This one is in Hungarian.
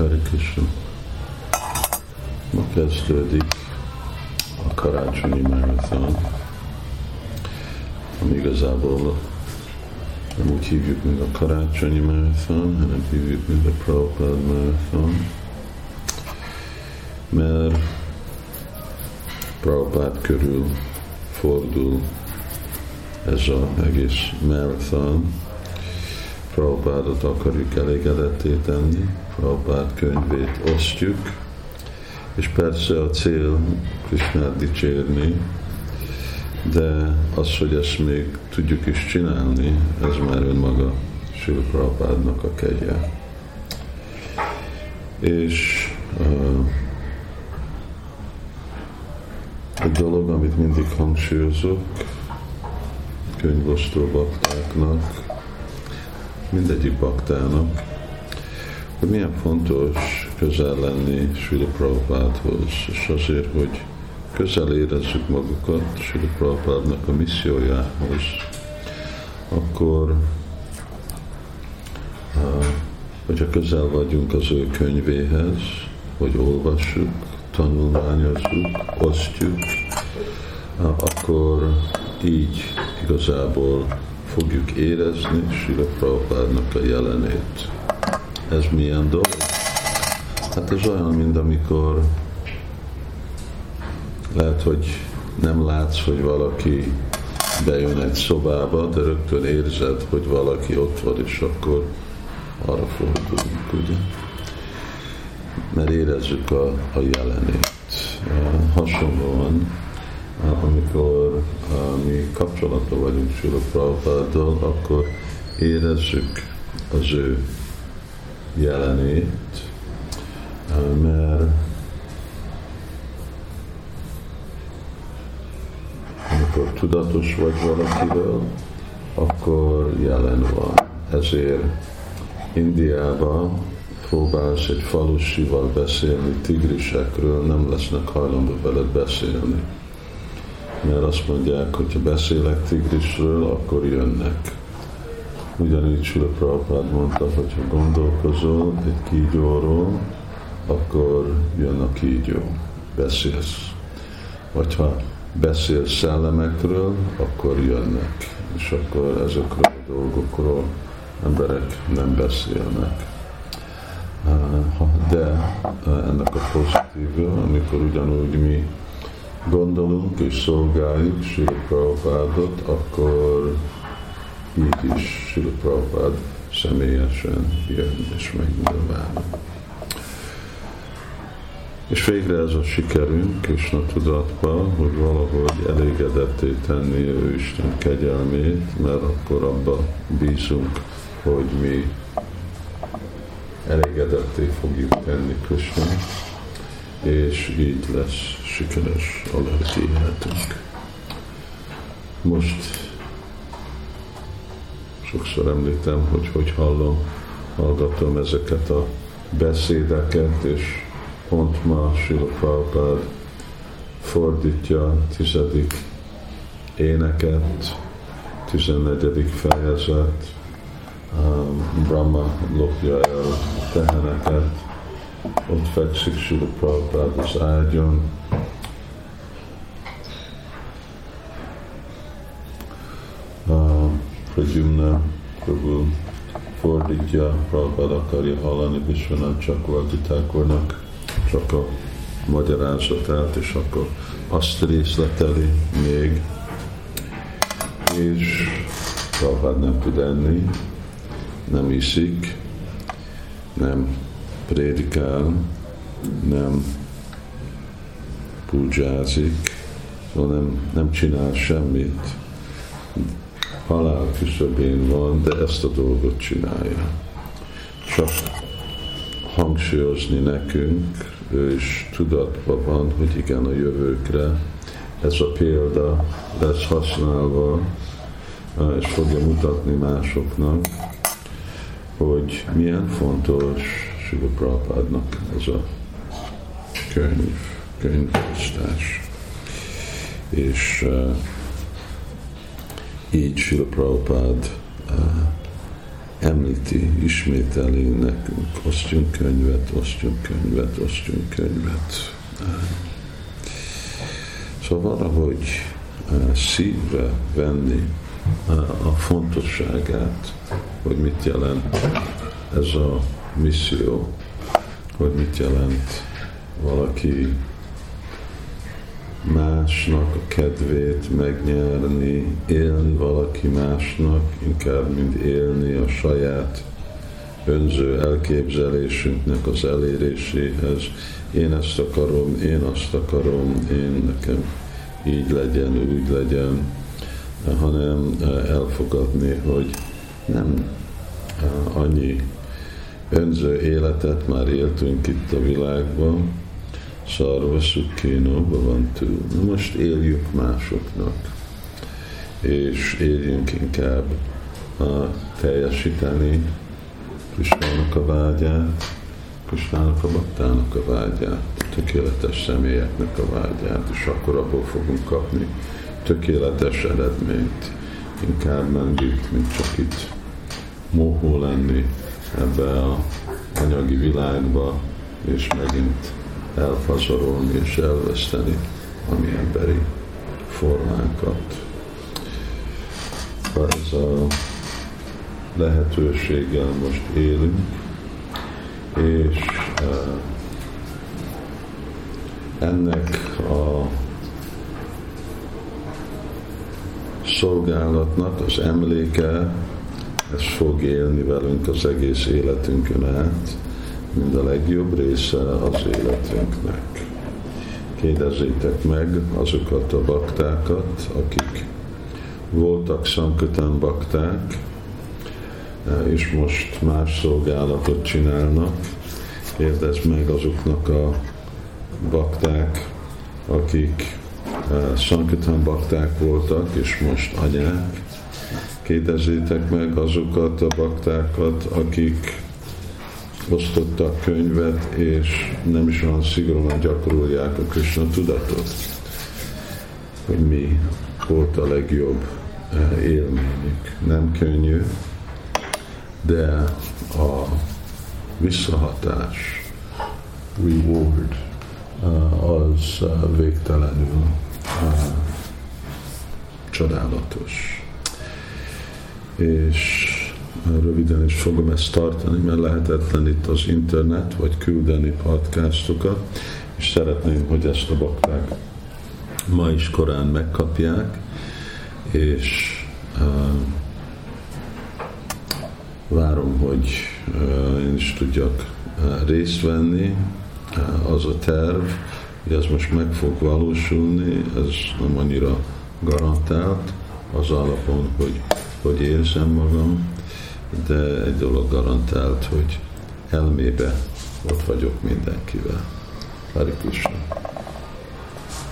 Hare Krishna. Ma kezdődik a karácsonyi marathon, ami igazából nem úgy hívjuk, mint a karácsonyi marathon, hanem hívjuk, mint a Prabhupada marathon, mert Prabhupád körül fordul ez az egész marathon, Prabhupádot akarjuk elégedetté tenni, Prabhupád könyvét osztjuk, és persze a cél Krishnát dicsérni, de az, hogy ezt még tudjuk is csinálni, ez már önmaga Sri Prabhupádnak a kegye. És uh, egy dolog, amit mindig hangsúlyozok könyvosztó baktáknak, mindegyik baktának, hogy milyen fontos közel lenni Srila Prabhupádhoz, és azért, hogy közel érezzük magukat Srila Prabhupádnak a missziójához, akkor hogyha közel vagyunk az ő könyvéhez, hogy olvassuk, tanulmányozzuk, osztjuk, akkor így igazából fogjuk érezni Sila Prabhupádnak a jelenét. Ez milyen dolog? Hát ez olyan, mint amikor lehet, hogy nem látsz, hogy valaki bejön egy szobába, de rögtön érzed, hogy valaki ott van, és akkor arra fordulunk, ugye? Mert érezzük a, a jelenét. Hasonlóan amikor mi kapcsolatban vagyunk Sula akkor érezzük az ő jelenét, mert amikor tudatos vagy valakiről, akkor jelen van. Ezért Indiában próbálsz egy falusival beszélni, tigrisekről, nem lesznek hajlandó veled beszélni mert azt mondják, hogy ha beszélek tigrisről, akkor jönnek. Ugyanígy Sula Prabhupád mondta, hogy ha gondolkozol egy kígyóról, akkor jön a kígyó, beszélsz. Vagy ha beszélsz szellemekről, akkor jönnek. És akkor ezekről a dolgokról emberek nem beszélnek. De ennek a pozitív, amikor ugyanúgy mi gondolunk és szolgáljuk Prabhupádot, akkor így is személyesen jön és megnyilvánul. És végre ez a sikerünk a tudatba, hogy valahogy elégedetté tenni ő Isten kegyelmét, mert akkor abba bízunk, hogy mi elégedetté fogjuk tenni Krishnát, és így lesz sikeres a lelki életünk. Most sokszor említem, hogy hogy hallom, hallgatom ezeket a beszédeket, és pont ma Sila Prabhupád fordítja tizedik éneket, tizennegyedik fejezet, Brahma lopja el teheneket, ott fekszik Sula Prabhupád az ágyon, Pradyumna Prabhu fordítja, Prabhupád akarja hallani Vishwanath Chakravarti Thakurnak csak a magyarázatát, és akkor azt részleteli még, és Prabhupád nem tud enni, nem iszik, nem prédikál, nem púdzsázik, szóval nem, nem csinál semmit. Halál küszöbén van, de ezt a dolgot csinálja. Csak hangsúlyozni nekünk, ő is tudatban van, hogy igen, a jövőkre ez a példa lesz használva, és fogja mutatni másoknak, hogy milyen fontos Sula Prabhupádnak ez a könyv, könyvosztás. És uh, így Sula Prabhupád uh, említi, ismételi nekünk, osztjunk könyvet, osztjunk könyvet, osztjunk könyvet. Szóval valahogy szívre venni a fontosságát, hogy mit jelent ez a misszió, hogy mit jelent valaki másnak a kedvét megnyerni, élni valaki másnak, inkább mint élni a saját önző elképzelésünknek az eléréséhez. Én ezt akarom, én azt akarom, én nekem így legyen, úgy legyen, hanem elfogadni, hogy nem annyi önző életet már éltünk itt a világban, szarva szukkénóba van túl. Most éljük másoknak, és éljünk inkább a teljesíteni Krisnának a vágyát, Krisnának a baktának a vágyát, tökéletes személyeknek a vágyát, és akkor abból fogunk kapni tökéletes eredményt. Inkább menjük, mint csak itt mohó lenni ebbe a anyagi világba, és megint elfazarolni és elveszteni a mi emberi formánkat. Ez a lehetőséggel most élünk, és ennek a szolgálatnak az emléke, ez fog élni velünk az egész életünkön át, mind a legjobb része az életünknek. Kérdezzétek meg azokat a baktákat, akik voltak Sankötán bakták, és most más szolgálatot csinálnak. Kérdezd meg azoknak a bakták, akik Sankatán bakták voltak, és most anyák. Kérdezzétek meg azokat a baktákat, akik osztottak könyvet, és nem is olyan szigorúan gyakorolják a Krishna tudatot, hogy mi volt a legjobb élményük. Nem könnyű, de a visszahatás, reward, az végtelenül csodálatos. És röviden is fogom ezt tartani, mert lehetetlen itt az internet, vagy küldeni podcastokat, és szeretném, hogy ezt a bakták ma is korán megkapják, és uh, várom, hogy uh, én is tudjak uh, részt venni, uh, az a terv, hogy ez most meg fog valósulni, ez nem annyira garantált, az alapon, hogy, hogy érzem magam, de egy dolog garantált, hogy elmébe ott vagyok mindenkivel. Krishna.